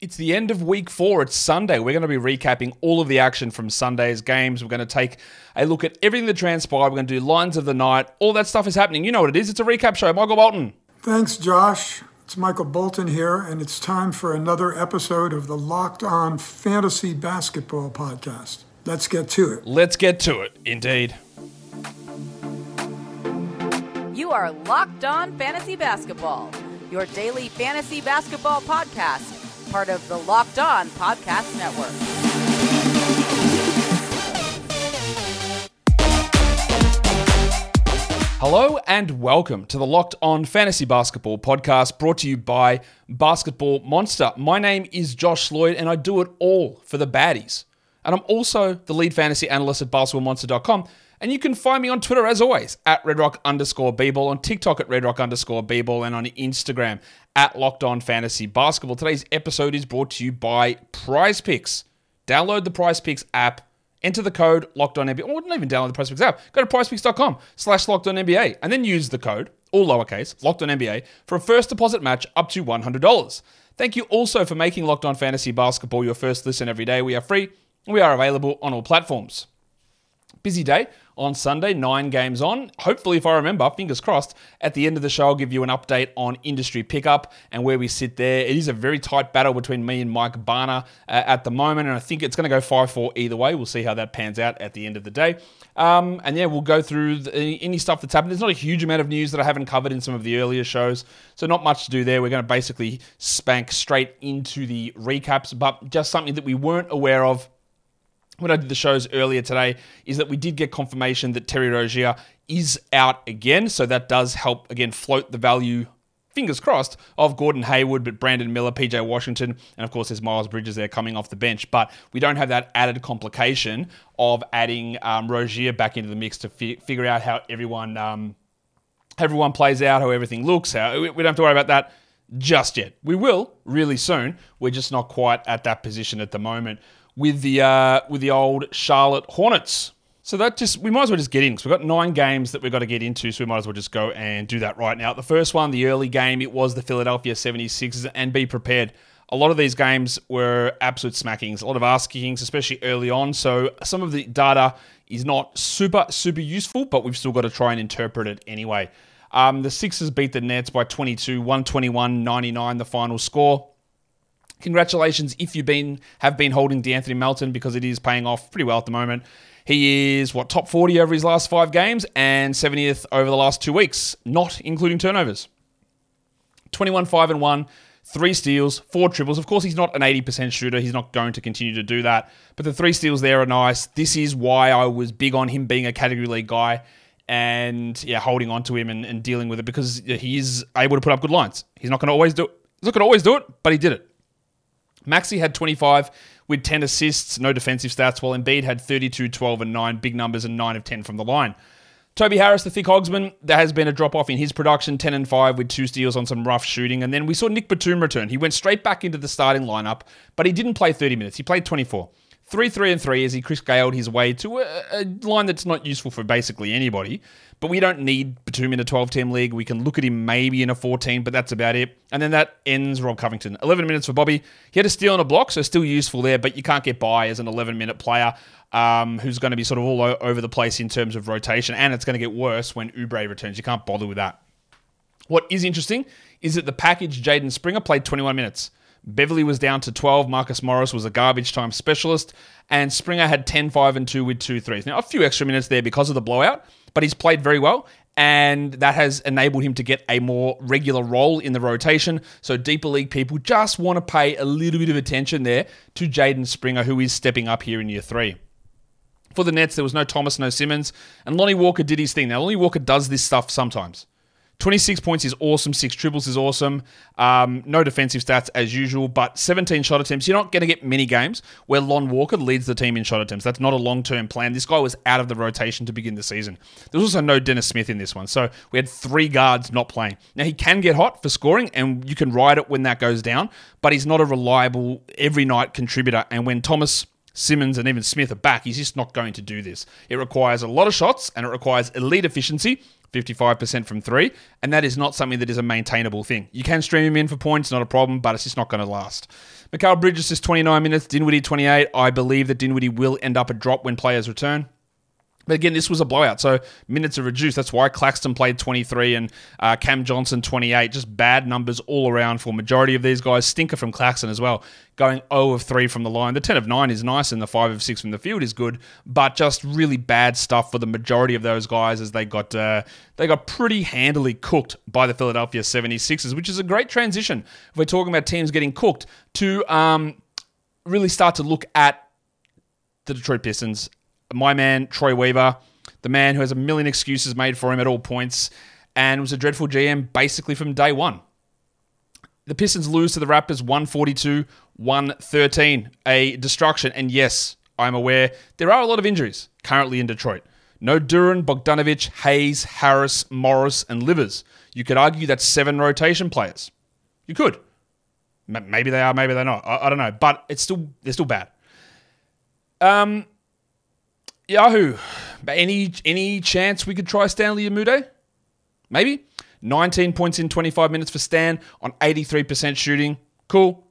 It's the end of week four. It's Sunday. We're going to be recapping all of the action from Sunday's games. We're going to take a look at everything that transpired. We're going to do lines of the night. All that stuff is happening. You know what it is. It's a recap show. Michael Bolton. Thanks, Josh. It's Michael Bolton here, and it's time for another episode of the Locked On Fantasy Basketball Podcast. Let's get to it. Let's get to it, indeed. You are Locked On Fantasy Basketball, your daily fantasy basketball podcast part of the Locked On Podcast Network. Hello and welcome to the Locked On Fantasy Basketball podcast brought to you by Basketball Monster. My name is Josh Lloyd and I do it all for the baddies. And I'm also the lead fantasy analyst at basketballmonster.com. And you can find me on Twitter as always at redrock underscore on TikTok at redrock underscore and on Instagram at Locked On Fantasy Basketball. Today's episode is brought to you by Prize Picks. Download the Prize Picks app, enter the code Locked On NBA, or not even download the Prize Picks app. Go to prizepicks.com slash Locked On NBA, and then use the code, all lowercase, Locked On NBA, for a first deposit match up to $100. Thank you also for making Locked On Fantasy Basketball your first listen every day. We are free. We are available on all platforms. Busy day on Sunday, nine games on. Hopefully, if I remember, fingers crossed, at the end of the show, I'll give you an update on industry pickup and where we sit there. It is a very tight battle between me and Mike Barner uh, at the moment, and I think it's going to go 5 4 either way. We'll see how that pans out at the end of the day. Um, and yeah, we'll go through the, any stuff that's happened. There's not a huge amount of news that I haven't covered in some of the earlier shows, so not much to do there. We're going to basically spank straight into the recaps, but just something that we weren't aware of when I did the shows earlier today is that we did get confirmation that Terry Rozier is out again. So that does help, again, float the value, fingers crossed, of Gordon Hayward, but Brandon Miller, PJ Washington, and of course there's Miles Bridges there coming off the bench. But we don't have that added complication of adding um, Rozier back into the mix to fi- figure out how everyone. Um, everyone plays out, how everything looks. How we don't have to worry about that just yet. We will really soon. We're just not quite at that position at the moment with the uh, with the old Charlotte Hornets. So that just we might as well just get in because we've got nine games that we've got to get into, so we might as well just go and do that right now. The first one, the early game, it was the Philadelphia 76ers, and be prepared. A lot of these games were absolute smackings, a lot of ass kickings, especially early on. So some of the data is not super, super useful, but we've still got to try and interpret it anyway. Um, the Sixers beat the Nets by 22, 121 99, the final score congratulations if you've been have been holding De'Anthony Melton because it is paying off pretty well at the moment. He is what top 40 over his last five games and 70th over the last two weeks, not including turnovers. 21 5 and 1, three steals, four triples. Of course, he's not an 80% shooter. He's not going to continue to do that. But the three steals there are nice. This is why I was big on him being a category league guy and yeah, holding on to him and, and dealing with it because he is able to put up good lines. He's not going to always do it. He's not going to always do it, but he did it. Maxey had 25 with 10 assists, no defensive stats, while Embiid had 32, 12, and 9, big numbers, and 9 of 10 from the line. Toby Harris, the thick hogsman, there has been a drop off in his production, 10 and 5 with two steals on some rough shooting. And then we saw Nick Batum return. He went straight back into the starting lineup, but he didn't play 30 minutes. He played 24. 3 3 and 3 as he Chris Galed his way to a, a, line that's not useful for basically anybody. But we don't need Batum in a 12 team league. We can look at him maybe in a 14, but that's about it. And then that ends Rob Covington. 11 minutes for Bobby. He had a steal and a block, so still useful there, but you can't get by as an 11 minute player um, who's going to be sort of all over the place in terms of rotation. And it's going to get worse when Oubre returns. You can't bother with that. What is interesting is that the package Jaden Springer played 21 minutes. Beverley was down to 12. Marcus Morris was a garbage time specialist. And Springer had 10, 5, and 2 with two threes. Now, a few extra minutes there because of the blowout, but he's played very well. And that has enabled him to get a more regular role in the rotation. So, deeper league people just want to pay a little bit of attention there to Jaden Springer, who is stepping up here in year three. For the Nets, there was no Thomas, no Simmons, and Lonnie Walker did his thing. Now, Lonnie Walker does this stuff sometimes. 26 points is awesome. Six triples is awesome. Um, no defensive stats as usual, but 17 shot attempts. You're not going to get many games where Lon Walker leads the team in shot attempts. That's not a long term plan. This guy was out of the rotation to begin the season. There's also no Dennis Smith in this one. So we had three guards not playing. Now, he can get hot for scoring, and you can ride it when that goes down, but he's not a reliable every night contributor. And when Thomas Simmons and even Smith are back, he's just not going to do this. It requires a lot of shots and it requires elite efficiency 55% from three, and that is not something that is a maintainable thing. You can stream him in for points, not a problem, but it's just not going to last. Mikal Bridges is 29 minutes, Dinwiddie 28. I believe that Dinwiddie will end up a drop when players return. But again, this was a blowout, so minutes are reduced. That's why Claxton played 23 and uh, Cam Johnson 28. Just bad numbers all around for majority of these guys. Stinker from Claxton as well, going 0 of 3 from the line. The 10 of 9 is nice, and the 5 of 6 from the field is good, but just really bad stuff for the majority of those guys as they got uh, they got pretty handily cooked by the Philadelphia 76ers, which is a great transition. If we're talking about teams getting cooked, to um, really start to look at the Detroit Pistons my man, Troy Weaver, the man who has a million excuses made for him at all points and was a dreadful GM basically from day one. The Pistons lose to the Raptors 142 113, a destruction. And yes, I'm aware there are a lot of injuries currently in Detroit. No Duren, Bogdanovic, Hayes, Harris, Morris, and Livers. You could argue that's seven rotation players. You could. Maybe they are, maybe they're not. I, I don't know. But it's still they're still bad. Um, Yahoo. Any any chance we could try Stanley Umude? Maybe. 19 points in 25 minutes for Stan on 83% shooting. Cool.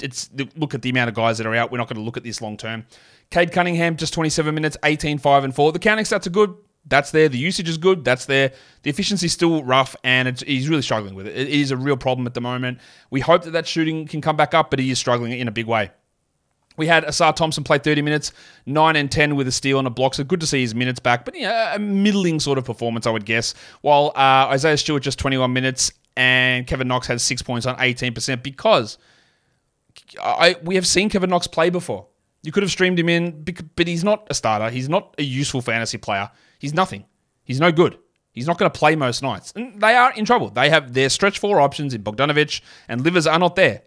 It's look at the amount of guys that are out. We're not going to look at this long term. Cade Cunningham just 27 minutes, 18, 5 and 4. The counting stats are good. That's there. The usage is good. That's there. The efficiency is still rough, and he's really struggling with it. It is a real problem at the moment. We hope that that shooting can come back up, but he is struggling in a big way. We had Ausar Thompson play 30 minutes, 9 and 10 with a steal and a block. So good to see his minutes back, but yeah, a middling sort of performance, I would guess. While uh, Isaiah Stewart just 21 minutes and Kevin Knox had six points on 18% because I we have seen Kevin Knox play before. You could have streamed him in, but he's not a starter. He's not a useful fantasy player. He's nothing. He's no good. He's not going to play most nights. And they are in trouble. They have their stretch four options in Bogdanovic and Livers are not there.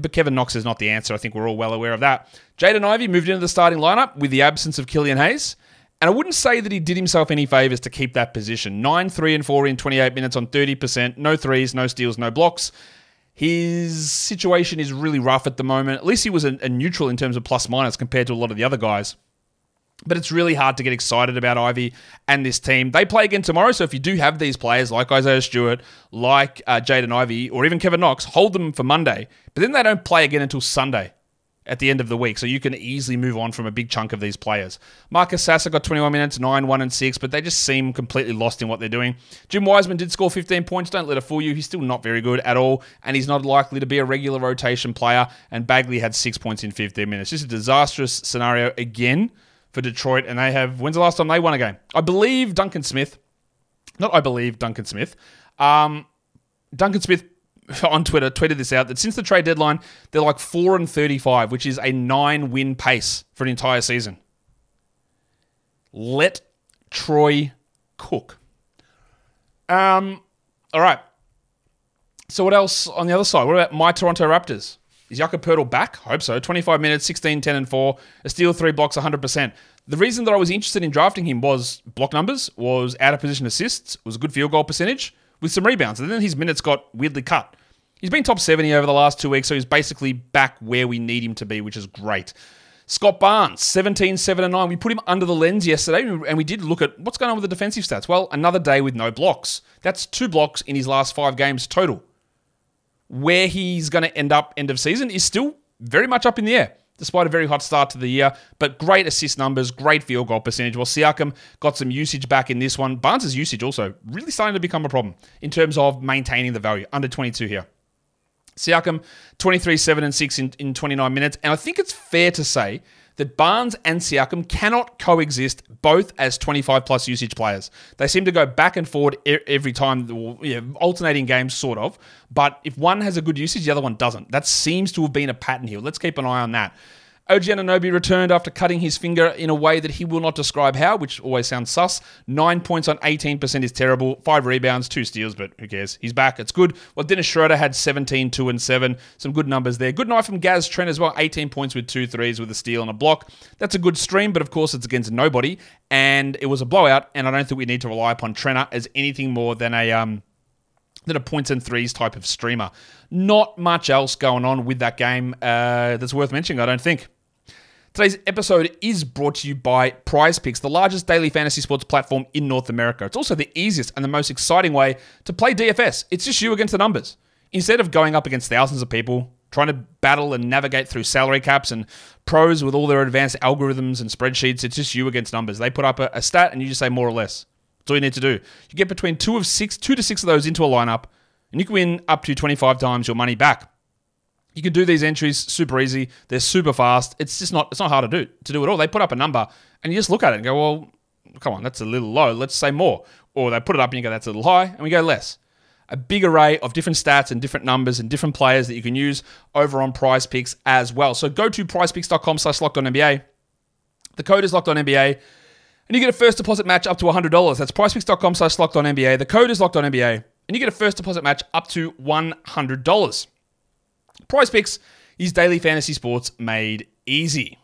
But Kevin Knox is not the answer. I think we're all well aware of that. Jaden Ivey moved into the starting lineup with the absence of Killian Hayes. And I wouldn't say that he did himself any favours to keep that position. 9, 3, and 4 in 28 minutes on 30%. No threes, no steals, no blocks. His situation is really rough at the moment. At least he was a, a neutral in terms of plus minus compared to a lot of the other guys. But it's really hard to get excited about Ivey and this team. They play again tomorrow, so if you do have these players like Isaiah Stewart, like uh, Jaden Ivey, or even Kevin Knox, hold them for Monday. But then they don't play again until Sunday at the end of the week, so you can easily move on from a big chunk of these players. Marcus Sasser got 21 minutes, 9, 1, and 6, but they just seem completely lost in what they're doing. Jim Wiseman did score 15 points, don't let it fool you. He's still not very good at all, and he's not likely to be a regular rotation player, and Bagley had 6 points in 15 minutes. Just a disastrous scenario again for Detroit, and they have. When's the last time they won a game? I believe Duncan Smith. Not I believe Duncan Smith. Um, Duncan Smith on Twitter tweeted this out that since the trade deadline, they're like four and thirty-five, which is a nine-win pace for an entire season. Let Troy cook. Um. All right. So what else on the other side? What about my Toronto Raptors? Is Jakob Poeltl back? Hope so. 25 minutes, 16, 10, and 4. A steal, three blocks, 100%. The reason that I was interested in drafting him was block numbers, was out of position assists, was a good field goal percentage with some rebounds. And then his minutes got weirdly cut. He's been top 70 over the last two weeks, so he's basically back where we need him to be, which is great. Scottie Barnes, 17, 7, and 9. We put him under the lens yesterday, and we did look at what's going on with the defensive stats. Well, another day with no blocks. That's two blocks in his last five games total where he's going to end up end of season is still very much up in the air, despite a very hot start to the year. But great assist numbers, great field goal percentage. Well, Siakam got some usage back in this one. Barnes' usage also really starting to become a problem in terms of maintaining the value. Under 22 here. Siakam, 23, 7, and 6 in, in 29 minutes. And I think it's fair to say that Barnes and Siakam cannot coexist both as 25 plus usage players. They seem to go back and forward every time, know, alternating games, sort of. But if one has a good usage, the other one doesn't. That seems to have been a pattern here. Let's keep an eye on that. OG Anunoby returned after cutting his finger in a way that he will not describe how, which always sounds sus. Nine points on 18% is terrible. Five rebounds, two steals, but who cares? He's back. It's good. Well, Dennis Schroeder had 17, 2, and 7. Some good numbers there. Good night from Gaz Trent as well. 18 points with two threes with a steal and a block. That's a good stream, but of course it's against nobody. And it was a blowout, and I don't think we need to rely upon Trenner as anything more than a um than a points and threes type of streamer. Not much else going on with that game uh, that's worth mentioning, I don't think. Today's episode is brought to you by Prize Picks, the largest daily fantasy sports platform in North America. It's also the easiest and the most exciting way to play DFS. It's just you against the numbers. Instead of going up against thousands of people, trying to battle and navigate through salary caps and pros with all their advanced algorithms and spreadsheets, it's just you against numbers. They put up a, a stat and you just say more or less. That's all you need to do. You get between two of six, two to six of those into a lineup, and you can win up to 25 times your money back. You can do these entries super easy. They're super fast. It's just not it's not hard to do to do it all. They put up a number and you just look at it and go, well, come on, that's a little low. Let's say more. Or they put it up and you go, that's a little high, and we go less. A big array of different stats and different numbers and different players that you can use over on Prize Picks as well. So go to prizepicks.com slash locked on NBA. The code is locked on NBA. And you get a first deposit match up to $100. That's prizepicks.com slash locked on NBA. The code is locked on NBA. And you get a first deposit match up to $100. Prize Picks is daily fantasy sports made easy.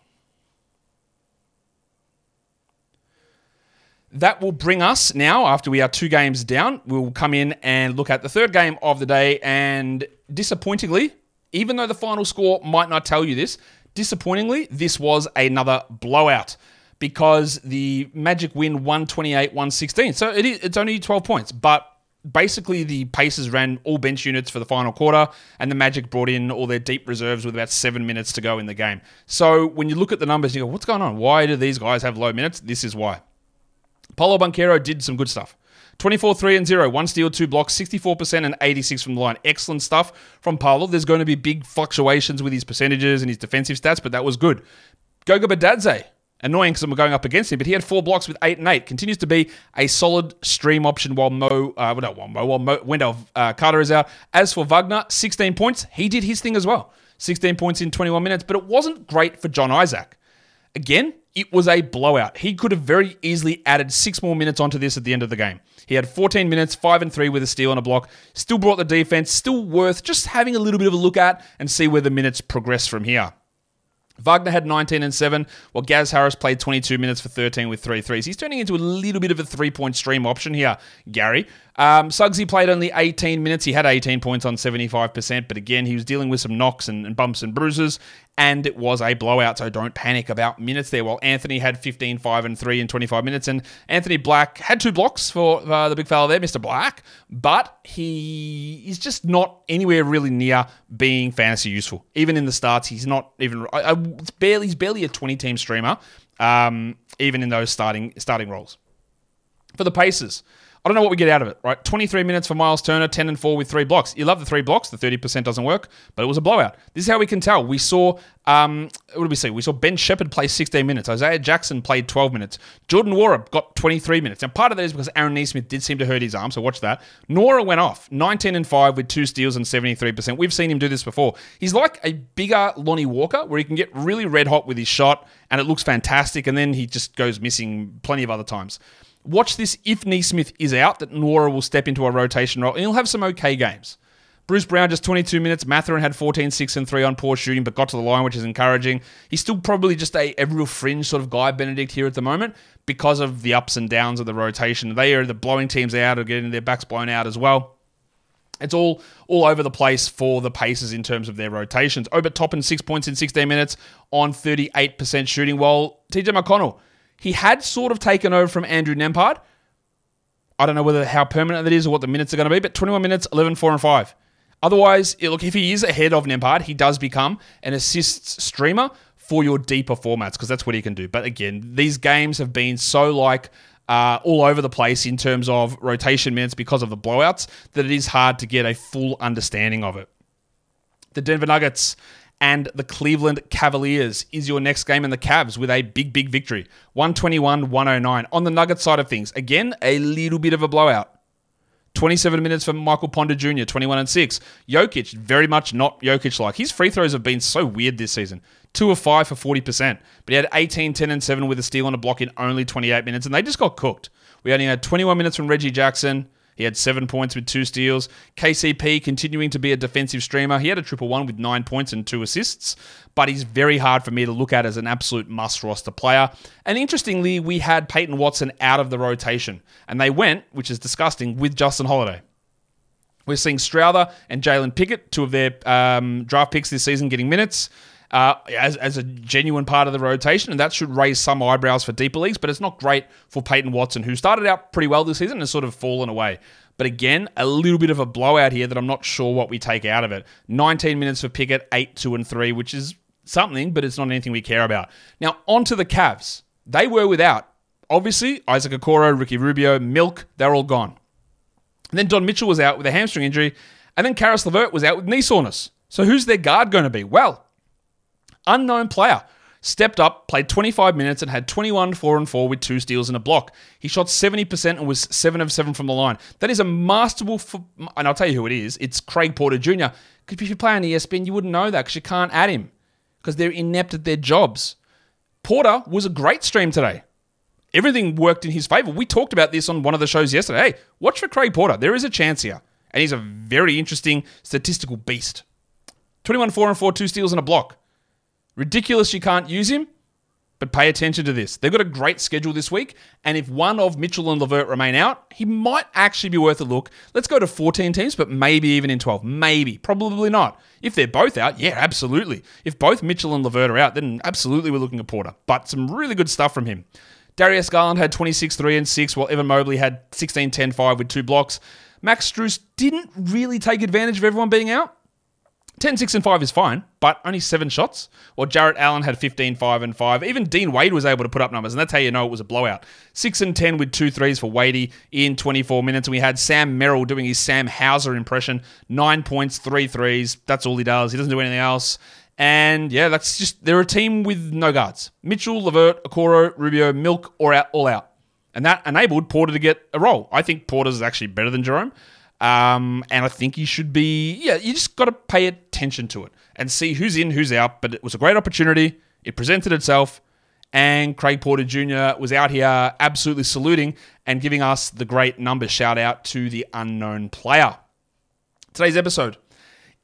That will bring us now, after we are two games down, we'll come in and look at the third game of the day. And disappointingly, even though the final score might not tell you this, disappointingly, this was another blowout because the Magic win 128 116. So it is, it's only 12 points, but basically the Pacers ran all bench units for the final quarter, and the Magic brought in all their deep reserves with about seven minutes to go in the game. So when you look at the numbers, you go, what's going on? Why do these guys have low minutes? This is why. Paolo Banchero did some good stuff. 24 3 and 0, one steal, two blocks, 64% and 86 from the line. Excellent stuff from Paolo. There's going to be big fluctuations with his percentages and his defensive stats, but that was good. Goga Bitadze, annoying because I'm going up against him, but he had four blocks with eight and eight. Continues to be a solid stream option while Mo, uh, well, not while Mo, while Mo, Wendell uh, Carter is out. As for Wagner, 16 points. He did his thing as well. 16 points in 21 minutes, but it wasn't great for John Isaac. Again, it was a blowout. He could have very easily added six more minutes onto this at the end of the game. He had 14 minutes, five and three with a steal and a block. Still brought the defense. Still worth just having a little bit of a look at and see where the minutes progress from here. Wagner had 19 and 7, while Gaz Harris played 22 minutes for 13 with three threes. He's turning into a little bit of a three point stream option here, Gary. Um, Suggsy played only 18 minutes. He had 18 points on 75%, but again, he was dealing with some knocks and, and bumps and bruises, and it was a blowout, so don't panic about minutes there. While Anthony had 15, 5, and 3 in 25 minutes, and Anthony Black had two blocks for uh, the big fella there, Mr. Black, but he is just not anywhere really near being fantasy useful. Even in the starts, he's not even, I, I, barely, he's barely a 20 team streamer, um, even in those starting starting roles. For the Pacers, I don't know what we get out of it, right? 23 minutes for Miles Turner, 10 and 4 with three blocks. You love the three blocks. The 30% doesn't work, but it was a blowout. This is how we can tell. We saw, um, what did we see? We saw Ben Sheppard play 16 minutes. Isaiah Jackson played 12 minutes. Jordan Nwora got 23 minutes. Now, part of that is because Aaron Nesmith did seem to hurt his arm, so watch that. Nwora went off, 19 and 5 with two steals and 73%. We've seen him do this before. He's like a bigger Lonnie Walker, where he can get really red hot with his shot, and it looks fantastic, and then he just goes missing plenty of other times. Watch this if Nesmith is out, that Nwora will step into a rotation role and he'll have some okay games. Bruce Brown just 22 minutes. Mathurin had 14, 6, and 3 on poor shooting, but got to the line, which is encouraging. He's still probably just a, a real fringe sort of guy, Bennedict, here at the moment, because of the ups and downs of the rotation. They are the blowing teams out or getting their backs blown out as well. It's all all over the place for the Pacers in terms of their rotations. Obi Toppin six points in 16 minutes on 38% shooting, while TJ McConnell he had sort of taken over from Andrew Nembhard. I don't know whether how permanent that is or what the minutes are going to be, but 21 minutes, 11, 4, and 5. Otherwise, look, if he is ahead of Nembhard, he does become an assists streamer for your deeper formats because that's what he can do. But again, these games have been so like uh, all over the place in terms of rotation minutes because of the blowouts that it is hard to get a full understanding of it. The Denver Nuggets and the Cleveland Cavaliers is your next game, and the Cavs with a big, big victory 121 109. On the Nuggets side of things, again, a little bit of a blowout. 27 minutes for Michael Porter Jr., 21 and 6. Jokic, very much not Jokic like. His free throws have been so weird this season. 2 of 5 for 40%. But he had 18, 10, and 7 with a steal and a block in only 28 minutes, and they just got cooked. We only had 21 minutes from Reggie Jackson, he had seven points with two steals. KCP continuing to be a defensive streamer. He had a triple one with nine points and two assists, but he's very hard for me to look at as an absolute must roster player. And interestingly, we had Peyton Watson out of the rotation, and they went, which is disgusting, with Justin Holiday. We're seeing Strawther and Jalen Pickett, two of their um, draft picks this season, getting minutes. Uh, as, as a genuine part of the rotation, and that should raise some eyebrows for deeper leagues, but it's not great for Peyton Watson, who started out pretty well this season and has sort of fallen away. But again, a little bit of a blowout here that I'm not sure what we take out of it. 19 minutes for Pickett, 8, 2, and 3, which is something, but it's not anything we care about. Now, on to the Cavs. They were without, obviously, Isaac Okoro, Ricky Rubio, Milk, they're all gone. And then Don Mitchell was out with a hamstring injury, and then Caris LeVert was out with knee soreness. So who's their guard going to be? Well, unknown player stepped up, played 25 minutes, and had 21, 4 and 4 with two steals and a block. He shot 70% and was 7 of 7 from the line. That is a masterful, and I'll tell you who it is. It's Craig Porter Jr. Because if you play on ESPN, you wouldn't know that because you can't add him because they're inept at their jobs. Porter was a great stream today. Everything worked in his favor. We talked about this on one of the shows yesterday. Hey, watch for Craig Porter. There is a chance here. And he's a very interesting statistical beast. 21 4 and 4, two steals and a block. Ridiculous you can't use him, but pay attention to this. They've got a great schedule this week, and if one of Mitchell and LeVert remain out, he might actually be worth a look. Let's go to 14 teams, but maybe even in 12. Maybe. Probably not. If they're both out, yeah, absolutely. If both Mitchell and LeVert are out, then absolutely we're looking at Porter. But some really good stuff from him. Darius Garland had 26, 3 and 6, while Evan Mobley had 16, 10, 5 with two blocks. Max Strus didn't really take advantage of everyone being out. 10, 6, and 5 is fine, but only seven shots. Or Jarrett Allen had 15, 5, and 5. Even Dean Wade was able to put up numbers, and that's how you know it was a blowout. 6 and 10 with two threes for Wadey in 24 minutes. And we had Sam Merrill doing his Sam Hauser impression. Nine points, three threes. That's all he does. He doesn't do anything else. And yeah, that's just, they're a team with no guards. Mitchell, LeVert, Okoro, Rubio, Milk, or out, all out. And that enabled Porter to get a role. I think Porter's actually better than Jerome. Um, and I think he should be, yeah, you just got to pay attention to it and see who's in, who's out. But it was a great opportunity. It presented itself. And Craig Porter Jr. was out here absolutely saluting and giving us the great number shout out to the unknown player. Today's episode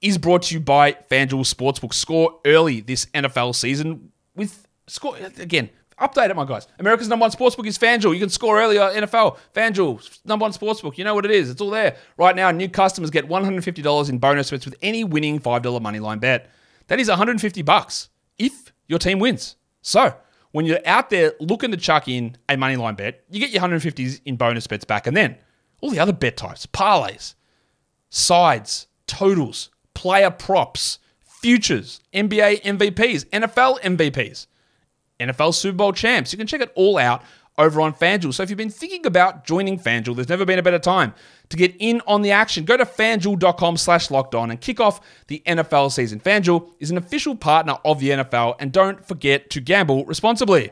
is brought to you by FanDuel Sportsbook. Score early this NFL season with score again. Update it, my guys. America's number one sportsbook is FanDuel. You can score earlier NFL. FanDuel, number one sportsbook. You know what it is. It's all there. Right now, new customers get $150 in bonus bets with any winning $5 money line bet. That is 150 bucks if your team wins. So, when you're out there looking to chuck in a money line bet, you get your 150s in bonus bets back. And then all the other bet types, parlays, sides, totals, player props, futures, NBA MVPs, NFL MVPs. NFL Super Bowl champs. You can check it all out over on FanDuel. So if you've been thinking about joining FanDuel, there's never been a better time to get in on the action. Go to fanduel.com slash locked on and kick off the NFL season. FanDuel is an official partner of the NFL, and don't forget to gamble responsibly.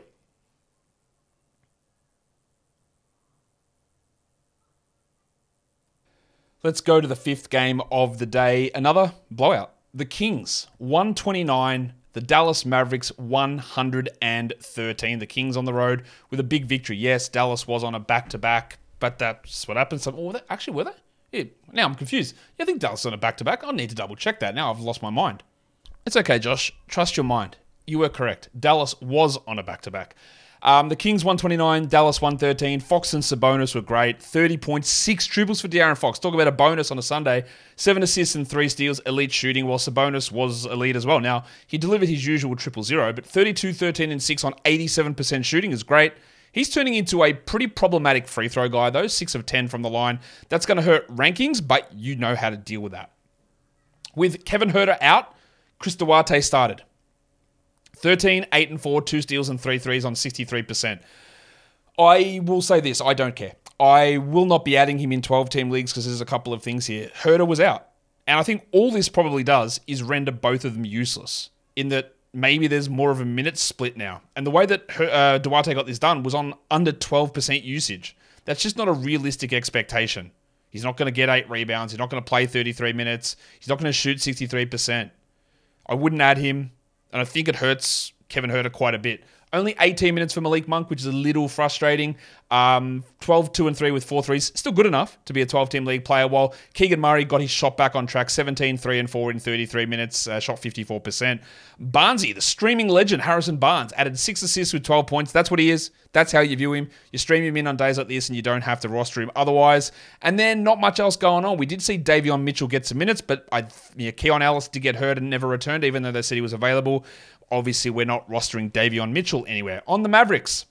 Let's go to the fifth game of the day. Another blowout. The Kings, 129 the Dallas Mavericks 113. The Kings on the road with a big victory. Yes, Dallas was on a back to back, but that's what happened. So, oh, actually, were they? Yeah, now I'm confused. Yeah, I think Dallas on a back to back. I need to double check that. Now I've lost my mind. It's okay, Josh. Trust your mind. You were correct. Dallas was on a back to back. Um, the Kings 129, Dallas 113. Fox and Sabonis were great. 30.6 triples for De'Aaron Fox. Talk about a bonus on a Sunday. Seven assists and three steals, elite shooting, while Sabonis was elite as well. Now, he delivered his usual triple zero, but 32, 13, and 6 on 87% shooting is great. He's turning into a pretty problematic free throw guy, though. 6 of 10 from the line. That's going to hurt rankings, but you know how to deal with that. With Kevin Huerter out, Chris Duarte started. 13, 8 and 4, two steals and three threes on 63%. I will say this, I don't care. I will not be adding him in 12 team leagues because there's a couple of things here. Huerter was out. And I think all this probably does is render both of them useless in that maybe there's more of a minute split now. And the way that uh, Duarte got this done was on under 12% usage. That's just not a realistic expectation. He's not going to get eight rebounds. He's not going to play 33 minutes. He's not going to shoot 63%. I wouldn't add him and I think it hurts Kevin Huerter quite a bit. Only 18 minutes for Malik Monk, which is a little frustrating. Um, 12, 2 and 3 with four threes. Still good enough to be a 12 team league player. While Keegan Murray got his shot back on track 17, 3 and 4 in 33 minutes, uh, shot 54%. Barnesy, the streaming legend, Harrison Barnes, added six assists with 12 points. That's what he is. That's how you view him. You stream him in on days like this and you don't have to roster him otherwise. And then not much else going on. We did see Davion Mitchell get some minutes, but I, yeah, Keon Ellis did get hurt and never returned, even though they said he was available. Obviously, we're not rostering Davion Mitchell anywhere. On the Mavericks,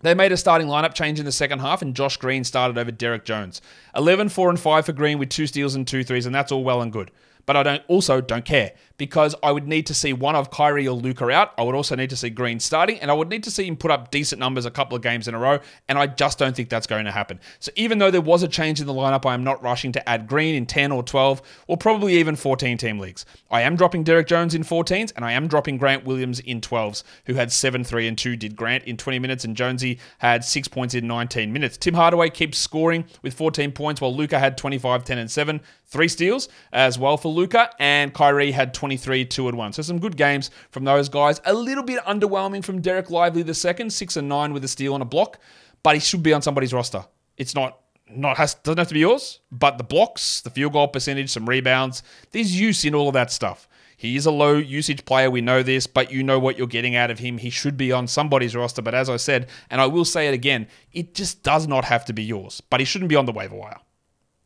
they made a starting lineup change in the second half, and Josh Green started over Derrick Jones. 11, 4, and 5 for Green with two steals and two threes, and that's all well and good. But I don't also don't care because I would need to see one of Kyrie or Luka out. I would also need to see Green starting, and I would need to see him put up decent numbers a couple of games in a row. And I just don't think that's going to happen. So even though there was a change in the lineup, I am not rushing to add Green in 10 or 12 or probably even 14 team leagues. I am dropping Derrick Jones in 14s, and I am dropping Grant Williams in 12s, who had 7, 3, and 2. Did Grant in 20 minutes, and Jonesy had 6 points in 19 minutes. Tim Hardaway keeps scoring with 14 points, while Luka had 25, 10, and 7. Three steals as well for Luka, and Kyrie had 23, 2 and 1. So some good games from those guys. A little bit underwhelming from Dereck Lively the second, 6 and 9 with a steal on a block, but he should be on somebody's roster. It's not not has doesn't have to be yours, but the blocks, the field goal percentage, some rebounds, there's use in all of that stuff. He is a low usage player, we know this, but you know what you're getting out of him. He should be on somebody's roster, but as I said, and I will say it again, it just does not have to be yours, but he shouldn't be on the waiver wire.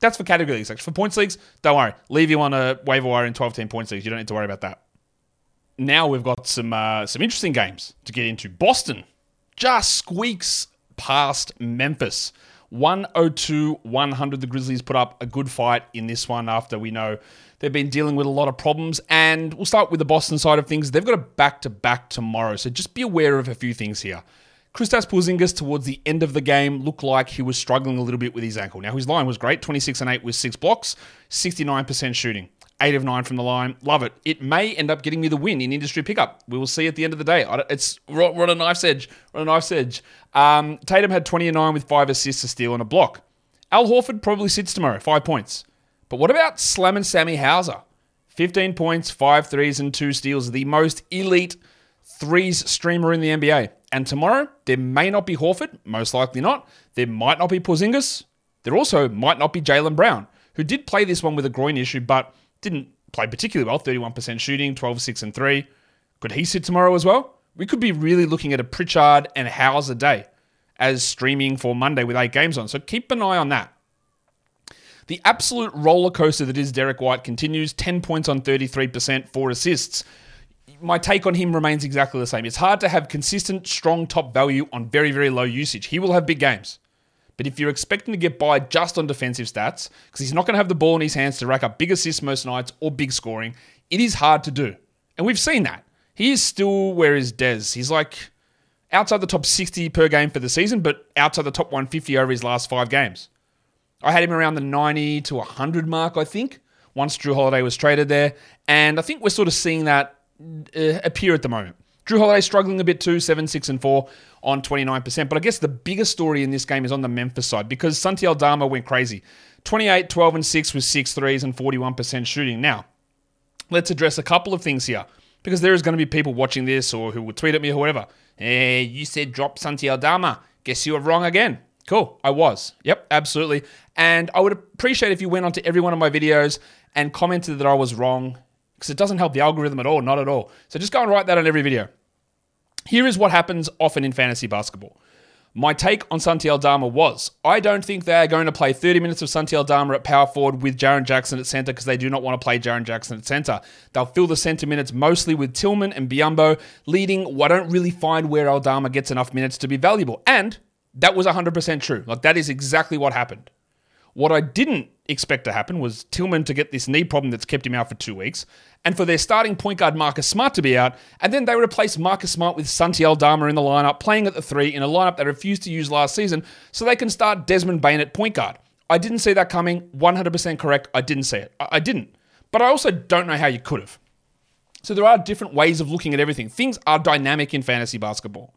That's for category leagues. For points leagues, don't worry. Leave you on a waiver wire in 12 team points leagues. You don't need to worry about that. Now we've got some uh, some interesting games to get into. Boston just squeaks past Memphis. 102 100. The Grizzlies put up a good fight in this one after we know they've been dealing with a lot of problems. And we'll start with the Boston side of things. They've got a back to back tomorrow. So just be aware of a few things here. Kristaps Porzingis towards the end of the game looked like he was struggling a little bit with his ankle. Now his line was great, 26 and 8 with 6 blocks, 69% shooting. 8 of 9 from the line. Love it. It may end up getting me the win in industry pickup. We will see at the end of the day. It's we're on a knife's edge. We're on a knife's edge. Um, Tatum had 20 and 9 with 5 assists, a steal, and a block. Al Horford probably sits tomorrow, 5 points. But what about Slam and Sammy Hauser? 15 points, 5 threes, and 2 steals. The most elite threes streamer in the NBA. And tomorrow, there may not be Horford, most likely not. There might not be Porzingis. There also might not be Jaylen Brown, who did play this one with a groin issue, but didn't play particularly well 31% shooting, 12, 6, and 3. Could he sit tomorrow as well? We could be really looking at a Pritchard and Hauser day as streaming for Monday with eight games on. So keep an eye on that. The absolute roller coaster that is Derrick White continues 10 points on 33%, four assists my take on him remains exactly the same. It's hard to have consistent, strong top value on very, very low usage. He will have big games. But if you're expecting to get by just on defensive stats, because he's not going to have the ball in his hands to rack up big assists most nights or big scoring, it is hard to do. And we've seen that. He is still where is Dez. He's like outside the top 60 per game for the season, but outside the top 150 over his last five games. I had him around the 90 to 100 mark, I think, once Jrue Holiday was traded there. And I think we're sort of seeing that uh, appear at the moment. Jrue Holiday struggling a bit too, 7, 6, and 4 on 29%. But I guess the biggest story in this game is on the Memphis side because Santi Aldama went crazy. 28, 12, and 6 with 6 threes and 41% shooting. Now, let's address a couple of things here because there is going to be people watching this or who will tweet at me or whatever. Hey, you said drop Santi Aldama. Guess you were wrong again. Cool, I was. Yep, absolutely. And I would appreciate if you went onto every one of my videos and commented that I was wrong because it doesn't help the algorithm at all, not at all. So just go and write that on every video. Here is what happens often in fantasy basketball. My take on Santi Aldama was I don't think they are going to play 30 minutes of Santi Aldama at power forward with Jaren Jackson at center because they do not want to play Jaren Jackson at center. They'll fill the center minutes mostly with Tillman and Biyombo leading I don't really find where Aldama gets enough minutes to be valuable. And that was 100% true. Like that is exactly what happened. What I didn't expect to happen was Tillman to get this knee problem that's kept him out for two weeks, and for their starting point guard Marcus Smart to be out, and then they replace Marcus Smart with Santi Aldama in the lineup, playing at the three in a lineup they refused to use last season, so they can start Desmond Bane at point guard. I didn't see that coming. 100% correct. I didn't see it. I didn't. But I also don't know how you could have. So there are different ways of looking at everything. Things are dynamic in fantasy basketball.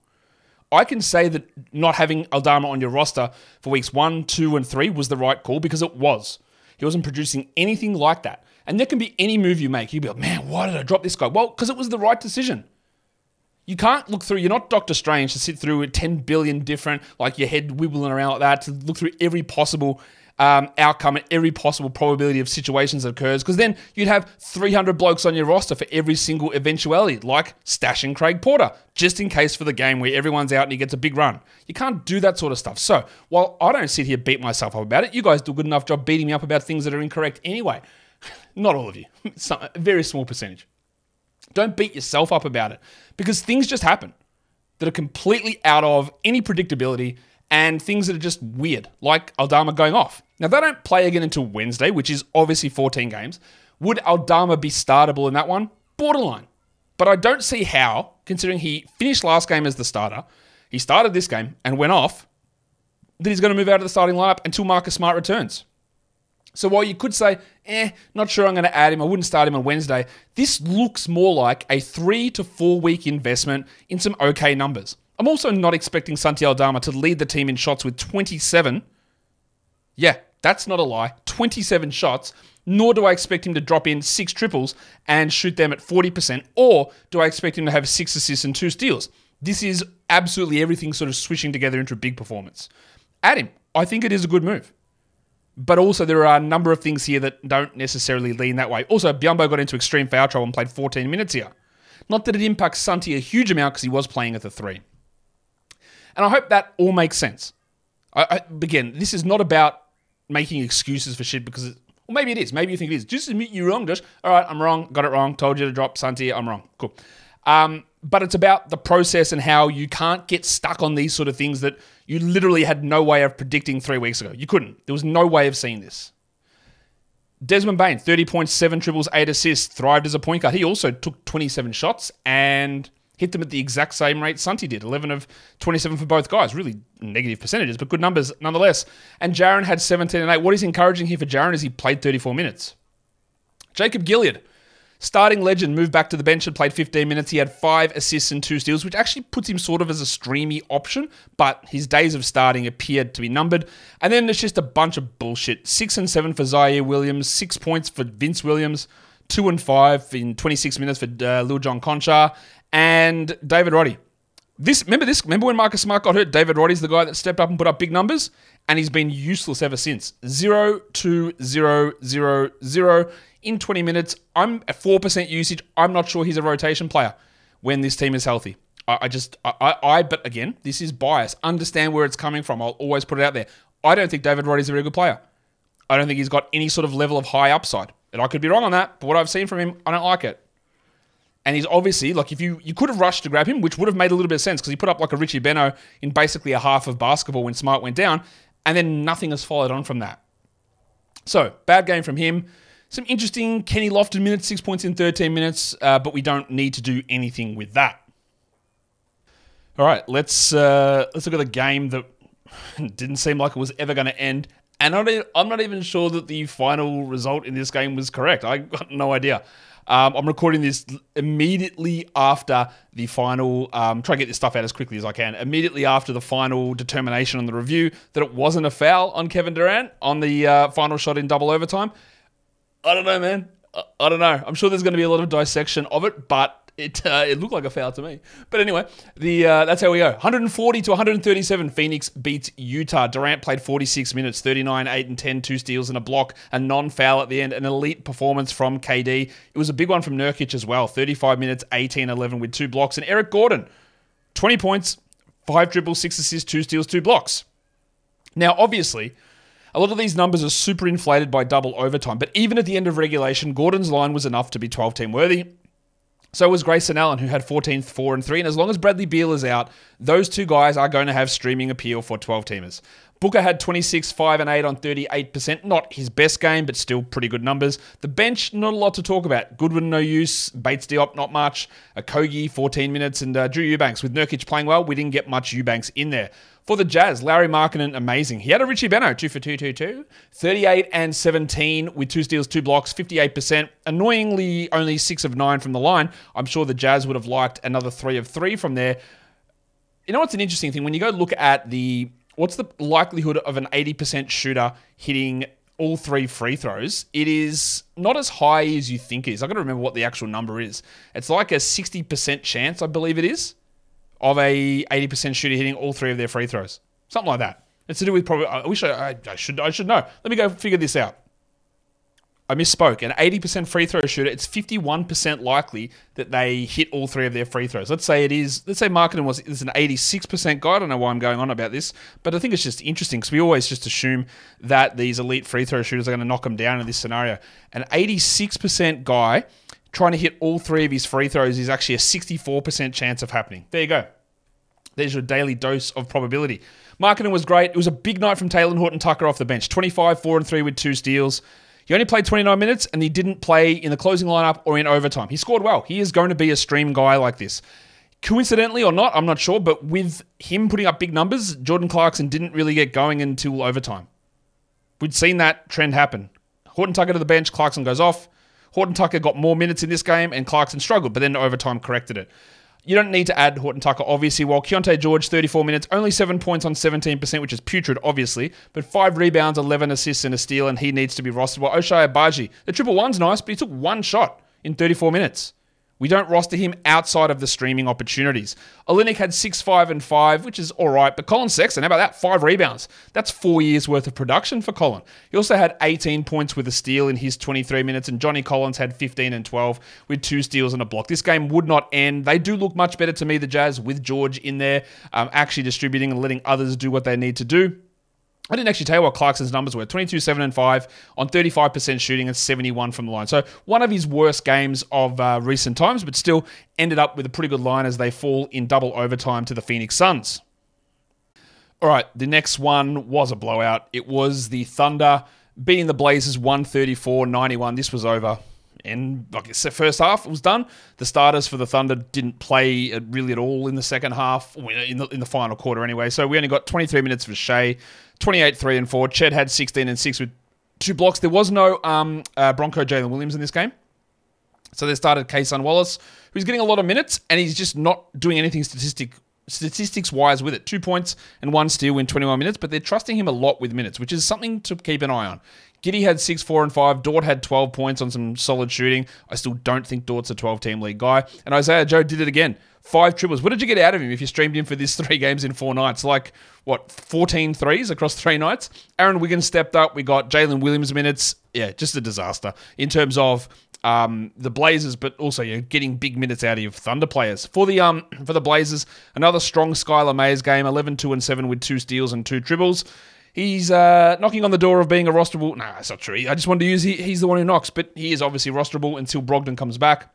I can say that not having Aldama on your roster for weeks one, two, and three was the right call because it was. He wasn't producing anything like that. And there can be any move you make. You'd be like, man, why did I drop this guy? Well, because it was the right decision. You can't look through, you're not Doctor Strange to sit through 10 billion different, like your head wibbling around like that, to look through every possible um, outcome and every possible probability of situations that occurs, because then you'd have 300 blokes on your roster for every single eventuality, like stashing Craig Porter, just in case for the game where everyone's out and he gets a big run. You can't do that sort of stuff. So while I don't sit here beat myself up about it, you guys do a good enough job beating me up about things that are incorrect anyway. Not all of you, Some, a very small percentage. Don't beat yourself up about it because things just happen that are completely out of any predictability and things that are just weird, like Aldama going off. Now, they don't play again until Wednesday, which is obviously 14 games. Would Aldama be startable in that one? Borderline. But I don't see how, considering he finished last game as the starter, he started this game and went off, that he's going to move out of the starting lineup until Marcus Smart returns. So while you could say, eh, not sure I'm going to add him, I wouldn't start him on Wednesday, this looks more like a three to four week investment in some okay numbers. I'm also not expecting Santi Aldama to lead the team in shots with 27. Yeah, that's not a lie. 27 shots. Nor do I expect him to drop in six triples and shoot them at 40%, or do I expect him to have six assists and two steals. This is absolutely everything sort of swishing together into a big performance. Add him. I think it is a good move. But also, there are a number of things here that don't necessarily lean that way. Also, Biyombo got into extreme foul trouble and played 14 minutes here. Not that it impacts Santi a huge amount because he was playing at the three. And I hope that all makes sense. I, I, again, this is not about making excuses for shit because, it, well, maybe it is. Maybe you think it is. Just admit you're wrong, Josh. All right, I'm wrong. Got it wrong. Told you to drop Santi. I'm wrong. Cool. Um, but it's about the process and how you can't get stuck on these sort of things that you literally had no way of predicting three weeks ago. You couldn't. There was no way of seeing this. Desmond Bane, 30 points, 7 triples, 8 assists, thrived as a point guard. He also took 27 shots and hit them at the exact same rate Santi did 11 of 27 for both guys. Really negative percentages, but good numbers nonetheless. And Jaren had 17 and 8. What is encouraging here for Jaren is he played 34 minutes. Jacob Gilyard, Starting legend moved back to the bench and played 15 minutes. He had five assists and two steals, which actually puts him sort of as a streamy option, but his days of starting appeared to be numbered. And then there's just a bunch of bullshit. Six and seven for Ziaire Williams, six points for Vince Williams, two and five in 26 minutes for uh, Lil John Konchar, and David Roddy. This remember this remember when Marcus Smart got hurt? David Roddy's the guy that stepped up and put up big numbers, and he's been useless ever since. Zero, two, zero, zero, zero in 20 minutes. I'm at 4% usage. I'm not sure he's a rotation player when this team is healthy. I, I just, I, I, but again, this is bias. Understand where it's coming from. I'll always put it out there. I don't think David Roddy's a very good player. I don't think he's got any sort of level of high upside. And I could be wrong on that, but what I've seen from him, I don't like it. And he's obviously like if you you could have rushed to grab him, which would have made a little bit of sense because he put up like a Richie Benaud in basically a half of basketball when Smart went down, and then nothing has followed on from that. So bad game from him. Some interesting Kenny Lofton minutes, six points in 13 minutes, uh, but we don't need to do anything with that. All right, let's uh, let's look at the game that didn't seem like it was ever going to end, and I'm not even sure that the final result in this game was correct. I got no idea. Um, I'm recording this immediately after the final. Um, try to get this stuff out as quickly as I can. Immediately after the final determination on the review that it wasn't a foul on Kevin Durant on the uh, final shot in double overtime. I don't know, man. I, I don't know. I'm sure there's going to be a lot of dissection of it, but it uh, it looked like a foul to me. But anyway, the uh, that's how we go. 140 to 137. Phoenix beats Utah. Durant played 46 minutes, 39, 8 and 10, two steals and a block, a non-foul at the end, an elite performance from KD. It was a big one from Nurkic as well. 35 minutes, 18, 11 with two blocks, and Eric Gordon, 20 points, five dribbles, six assists, two steals, two blocks. Now, obviously, a lot of these numbers are super inflated by double overtime, but even at the end of regulation, Gordon's line was enough to be 12 team worthy. So was Grayson Allen, who had 14, 4, and 3. And as long as Bradley Beal is out, those two guys are going to have streaming appeal for 12 teamers. Booker had 26, 5, and 8 on 38%. Not his best game, but still pretty good numbers. The bench, not a lot to talk about. Goodwin, no use. Bates Diop, not much. Okogie, 14 minutes. And uh, Drew Eubanks, with Nurkic playing well, we didn't get much Eubanks in there. For the Jazz, Lauri Markkanen, amazing. He had a Richie Benaud, 2 for 2, 2, 2. 38 and 17 with two steals, two blocks, 58%. Annoyingly, only 6 of 9 from the line. I'm sure the Jazz would have liked another 3 of 3 from there. You know what's an interesting thing? When you go look at the what's the likelihood of an 80% shooter hitting all three free throws, it is not as high as you think it is. I've got to remember what the actual number is. It's like a 60% chance, I believe it is, of a 80% shooter hitting all three of their free throws. Something like that. It's to do with probably. I wish I, I, I should I should know. Let me go figure this out. I misspoke. An 80% free throw shooter, it's 51% likely that they hit all three of their free throws. Let's say it is, let's say Markkanen was is an 86% guy. I don't know why I'm going on about this, but I think it's just interesting because we always just assume that these elite free throw shooters are going to knock them down in this scenario. An 86% guy trying to hit all three of his free throws is actually a 64% chance of happening. There you go. There's your daily dose of probability. Markkanen was great. It was a big night from Talen Horton Tucker off the bench. 25, 4 and 3 with two steals. He only played 29 minutes and he didn't play in the closing lineup or in overtime. He scored well. He is going to be a stream guy like this. Coincidentally or not, I'm not sure, but with him putting up big numbers, Jordan Clarkson didn't really get going until overtime. We'd seen that trend happen. Horton Tucker to the bench, Clarkson goes off. Horton Tucker got more minutes in this game and Clarkson struggled, but then overtime corrected it. You don't need to add Horton Tucker, obviously. While Keyonte George, 34 minutes, only seven points on 17%, which is putrid, obviously, but five rebounds, 11 assists, and a steal, and he needs to be rostered. While Ochai Agbaji, the triple one's nice, but he took one shot in 34 minutes. We don't roster him outside of the streaming opportunities. Olynyk had 6, 5, and 5, which is all right. But Collin Sexton, how about that? Five rebounds. That's four years worth of production for Collin. He also had 18 points with a steal in his 23 minutes, and Johnny Collins had 15 and 12 with two steals and a block. This game would not end. They do look much better to me, the Jazz, with George in there, um, actually distributing and letting others do what they need to do. I didn't actually tell you what Clarkson's numbers were 22, 7, and 5 on 35% shooting and 71 from the line. So, one of his worst games of uh, recent times, but still ended up with a pretty good line as they fall in double overtime to the Phoenix Suns. All right, the next one was a blowout. It was the Thunder beating the Blazers 134 91. This was over. And like said, first half was done. The starters for the Thunder didn't play really at all in the second half, in the, in the final quarter anyway. So we only got 23 minutes for Shai, 28, 3 and 4. Chet had 16 and 6 with two blocks. There was no um, uh, Bronco Jalen Williams in this game. So they started Cason Wallace, who's getting a lot of minutes, and he's just not doing anything statistic statistics wise with it. Two points and one steal in 21 minutes, but they're trusting him a lot with minutes, which is something to keep an eye on. Giddey had 6, 4, and 5. Dort had 12 points on some solid shooting. I still don't think Dort's a 12 team league guy. And Isaiah Joe did it again. Five triples. What did you get out of him if you streamed him for this three games in four nights? Like, what, 14 threes across three nights? Aaron Wiggins stepped up. We got Jalen Williams minutes. Yeah, just a disaster in terms of um, the Blazers, but also you're getting big minutes out of your Thunder players. For the um for the Blazers, another strong Skylar Mays game, 11, 2, and 7 with two steals and two dribbles. He's uh, knocking on the door of being a rosterable. Nah, that's not true. I just wanted to use he, he's the one who knocks, but he is obviously rosterable until Brogdon comes back.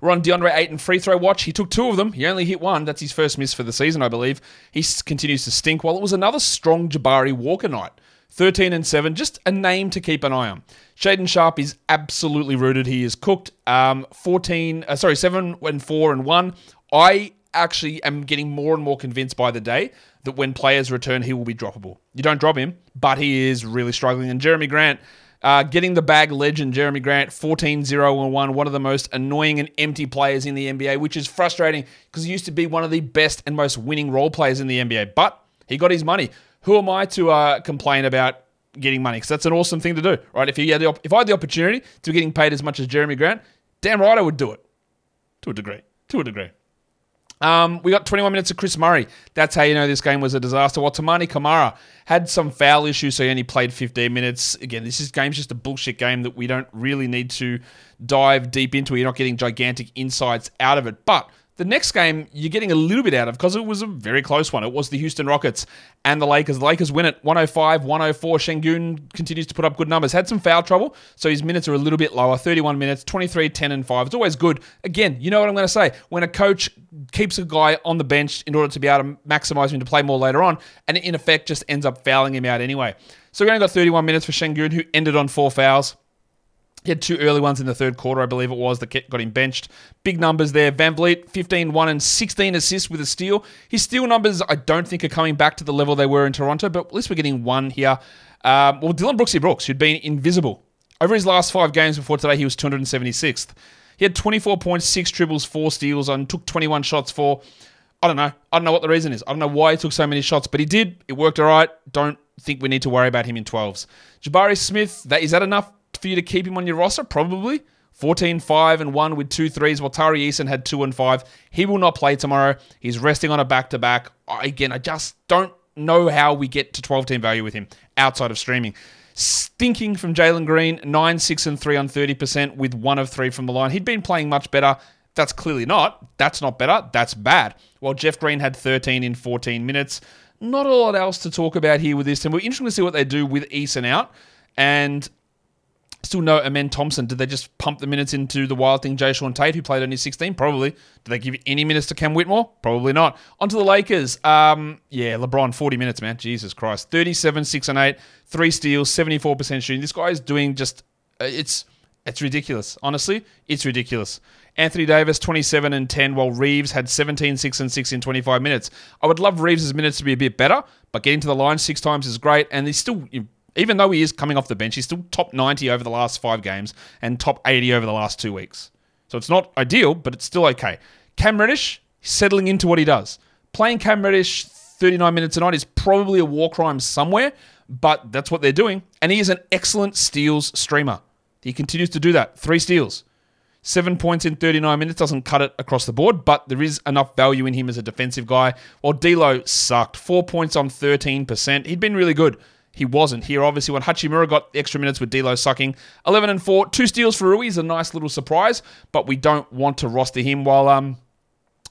We're on DeAndre Ayton free throw watch. He took two of them. He only hit one. That's his first miss for the season, I believe. He continues to stink. While it was another strong Jabari Walker night. 13 and 7, just a name to keep an eye on. Shaedon Sharpe is absolutely rooted. He is cooked. Um, 14, uh, sorry, 7 and 4 and 1. I actually am getting more and more convinced by the day that when players return, he will be droppable. You don't drop him, but he is really struggling. And Jerami Grant, uh, getting the bag legend, Jerami Grant, 14 0 and 1, one of the most annoying and empty players in the NBA, which is frustrating because he used to be one of the best and most winning role players in the NBA. But he got his money. Who am I to uh, complain about getting money? Because that's an awesome thing to do, right? If, he had the op- if I had the opportunity to be getting paid as much as Jerami Grant, damn right I would do it. To a degree. To a degree. Um, we got 21 minutes of Kris Murray. That's how you know this game was a disaster. While Toumani Camara had some foul issues, so he only played 15 minutes. Again, this is game's just a bullshit game that we don't really need to dive deep into. You're not getting gigantic insights out of it. But the next game you're getting a little bit out of because it was a very close one. It was the Houston Rockets and the Lakers. The Lakers win it 105 104. Sengun continues to put up good numbers. Had some foul trouble, so his minutes are a little bit lower 31 minutes, 23, 10, and 5. It's always good. Again, you know what I'm going to say. When a coach keeps a guy on the bench in order to be able to maximize him to play more later on, and in effect just ends up fouling him out anyway. So we only got 31 minutes for Sengun, who ended on four fouls. He had two early ones in the third quarter, I believe it was, that got him benched. Big numbers there. VanVleet, 15, 1, and 16 assists with a steal. His steal numbers, I don't think, are coming back to the level they were in Toronto, but at least we're getting one here. Um, well, Dillon Brooksy Brooks, who'd been invisible. Over his last five games before today, he was 276th. He had 24 points, six triples, four steals, and took 21 shots for, I don't know. I don't know what the reason is. I don't know why he took so many shots, but he did. It worked all right. Don't think we need to worry about him in 12s. Jabari Smith, that, is that enough for you to keep him on your roster? Probably. 14 5 and 1 with two threes, while Tari Eason had 2 and 5. He will not play tomorrow. He's resting on a back to back. Again, I just don't know how we get to 12 team value with him outside of streaming. Stinking from Jalen Green, 9 6 and 3 on 30% with 1 of 3 from the line. He'd been playing much better. That's clearly not. That's not better. That's bad. While Jeff Green had 13 in 14 minutes. Not a lot else to talk about here with this team. We're interesting to see what they do with Eason out. And Still no Amen Thompson. Did they just pump the minutes into the wild thing, Jae'Sean Tate, who played only 16? Probably. Did they give any minutes to Cam Whitmore? Probably not. On to the Lakers. Um, yeah, LeBron, 40 minutes, man. Jesus Christ. 37, 6 and 8, three steals, 74% shooting. This guy is doing just, uh, it's it's ridiculous. Honestly, it's ridiculous. Anthony Davis, 27 and 10, while Reaves had 17, 6 and 6 in 25 minutes. I would love Reaves' minutes to be a bit better, but getting to the line six times is great, and he's still even though he is coming off the bench, he's still top 90 over the last five games and top 80 over the last two weeks. So it's not ideal, but it's still okay. Cam Reddish, settling into what he does. Playing Cam Reddish 39 minutes a night is probably a war crime somewhere, but that's what they're doing. And he is an excellent steals streamer. He continues to do that. Three steals. Seven points in 39 minutes doesn't cut it across the board, but there is enough value in him as a defensive guy. While D'Lo sucked, four points on 13%. He'd been really good. He wasn't here, obviously, when Hachimura got the extra minutes with D'Lo sucking. 11 and 4, two steals for Rui is a nice little surprise, but we don't want to roster him. While um,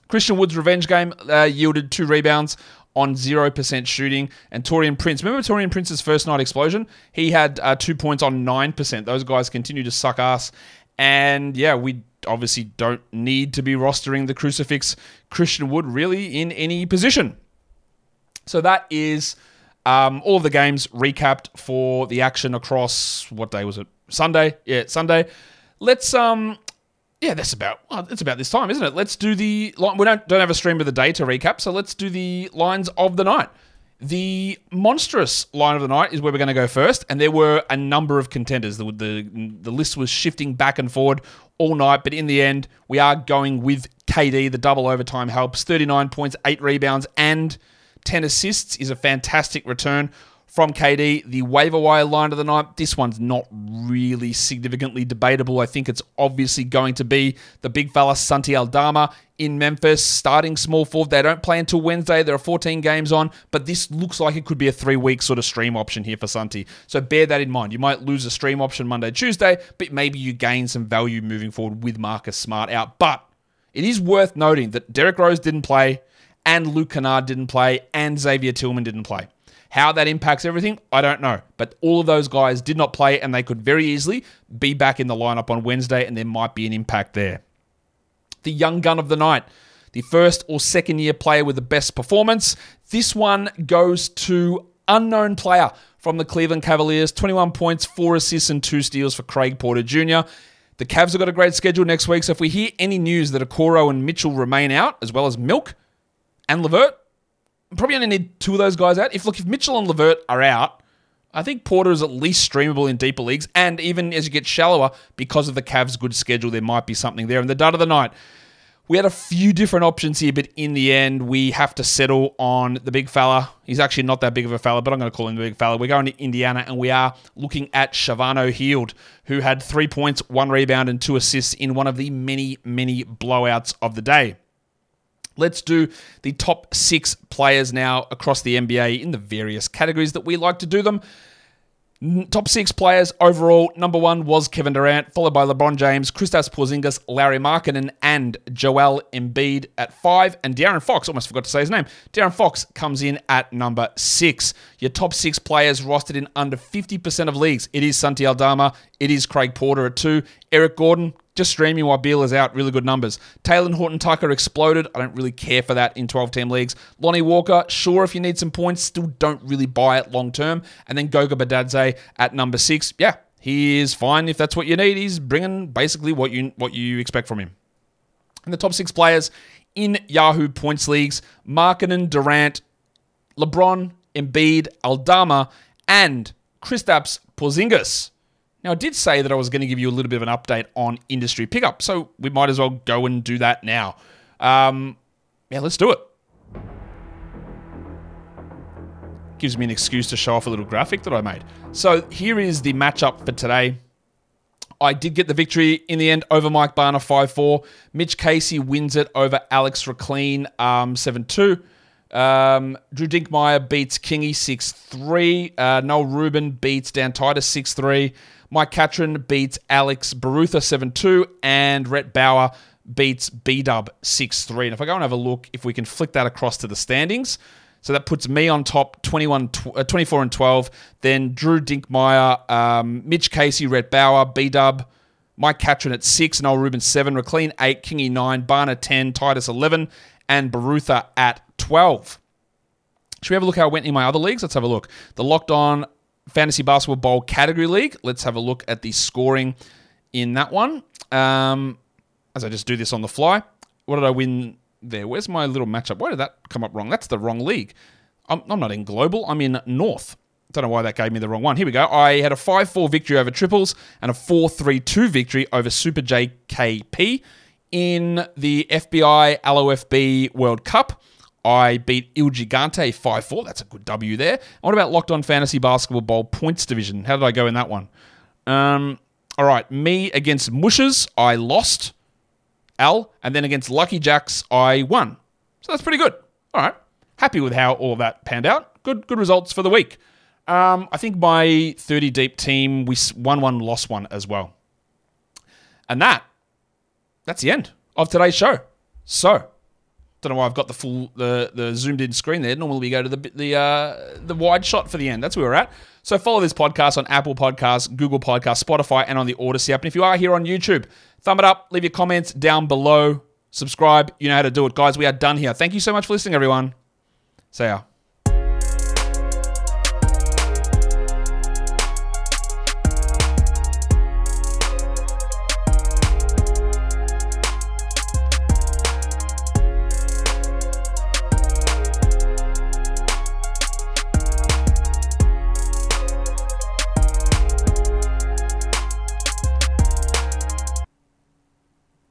Christian Wood's revenge game uh, yielded two rebounds on 0% shooting. And Taurean Prince, remember Taurean Prince's first night explosion? He had uh, two points on 9%. Those guys continue to suck ass. And yeah, we obviously don't need to be rostering the crucifix Christian Wood really in any position. So that is um, all of the games recapped for the action across what day was it? Sunday. Yeah, Sunday. Let's um, yeah, that's about well, it's about this time, isn't it? Let's do the we don't don't have a stream of the day to recap, so let's do the lines of the night. The monstrous line of the night is where we're going to go first, and there were a number of contenders. The, the, the list was shifting back and forward all night, but in the end, we are going with KD. The double overtime helps, 39 points, 8 rebounds, and 10 assists is a fantastic return from KD. The waiver wire line of the night, this one's not really significantly debatable. I think it's obviously going to be the big fella Santi Aldama in Memphis, starting small forward. They don't play until Wednesday. There are 14 games on, but this looks like it could be a three week sort of stream option here for Santi. So bear that in mind. You might lose a stream option Monday, Tuesday, but maybe you gain some value moving forward with Marcus Smart out. But it is worth noting that Derrick Rose didn't play and Luke Kennard didn't play, and Xavier Tillman didn't play. How that impacts everything, I don't know. But all of those guys did not play, and they could very easily be back in the lineup on Wednesday, and there might be an impact there. The young gun of the night, the first or second year player with the best performance. This one goes to unknown player from the Cleveland Cavaliers 21 points, 4 assists, and 2 steals for Craig Porter Jr. The Cavs have got a great schedule next week, so if we hear any news that Okoro and Mitchell remain out, as well as Milk, and LeVert, probably only need two of those guys out. If look, if Mitchell and LeVert are out, I think Porter is at least streamable in deeper leagues. And even as you get shallower, because of the Cavs' good schedule, there might be something there. And the dud of the night, we had a few different options here, but in the end, we have to settle on the big fella. He's actually not that big of a fella, but I'm going to call him the big fella. We're going to Indiana, and we are looking at Chavano Hield, who had three points, one rebound, and two assists in one of the many, many blowouts of the day. Let's do the top six players now across the NBA in the various categories that we like to do them. Top six players overall. Number one was Kevin Durant, followed by LeBron James, Kristaps Porzingis, Lauri Markkanen, and Joel Embiid at five. And De'Aaron Fox, almost forgot to say his name. De'Aaron Fox comes in at number six. Your top six players rostered in under 50% of leagues. It is Santi Aldama. It is Craig Porter at two. Eric Gordon, just streaming while Beal is out, really good numbers. Talen Horton Tucker exploded. I don't really care for that in 12 team leagues. Lonnie Walker, sure, if you need some points, still don't really buy it long term. And then Goga Bitadze at number six. Yeah, he is fine if that's what you need. He's bringing basically what you what you expect from him. And the top six players in Yahoo points leagues: Markkanen, Durant, LeBron, Embiid, Aldama, and Kristaps Porzingis. Now, I did say that I was going to give you a little bit of an update on industry pickup, so we might as well go and do that now. Um, yeah, let's do it. gives me an excuse to show off a little graphic that I made. So here is the matchup for today. I did get the victory in the end over Mike Barner 5 4. Mitch Casey wins it over Alex Rikleen um, 7 2. Um, Drew Dinkmeyer beats Kingy 6 3. Uh, Noel Rubin beats Dan Titus 6 3. Mike Catron beats Alex Barutha 7 2. And Rhett Bauer beats B Dub 6 3. And if I go and have a look, if we can flick that across to the standings. So that puts me on top 21, uh, 24 and 12. Then Drew Dinkmeyer, um, Mitch Casey, Rhett Bauer, B Dub, Mike Catron at 6, Noel Rubin 7, Rikleen 8, Kingy 9, Barner 10, Titus 11, and Barutha at 12. Should we have a look how it went in my other leagues? Let's have a look. The Locked On Fantasy Basketball Bowl category league. Let's have a look at the scoring in that one. Um, as I just do this on the fly. What did I win there? Where's my little matchup? Why did that come up wrong? That's the wrong league. I'm, I'm not in global. I'm in North. Don't know why that gave me the wrong one. Here we go. I had a 5 4 victory over triples and a 4 3 2 victory over Super JKP. In the FBI LOFB World Cup, I beat Il Gigante 5 4. That's a good W there. What about Locked On Fantasy Basketball Bowl Points Division? How did I go in that one? Um, all right, me against Mushes, I lost. L, and then against Lucky Jacks, I won. So that's pretty good. All right. Happy with how all that panned out. Good, good results for the week. Um, I think my 30 deep team, we won one, lost one as well. And that, that's the end of today's show. So, don't know why I've got the full the the zoomed in screen there. Normally we go to the the uh, the wide shot for the end. That's where we're at. So follow this podcast on Apple Podcasts, Google Podcasts, Spotify, and on the Odyssey app. And if you are here on YouTube, thumb it up, leave your comments down below, subscribe. You know how to do it, guys. We are done here. Thank you so much for listening, everyone. See ya.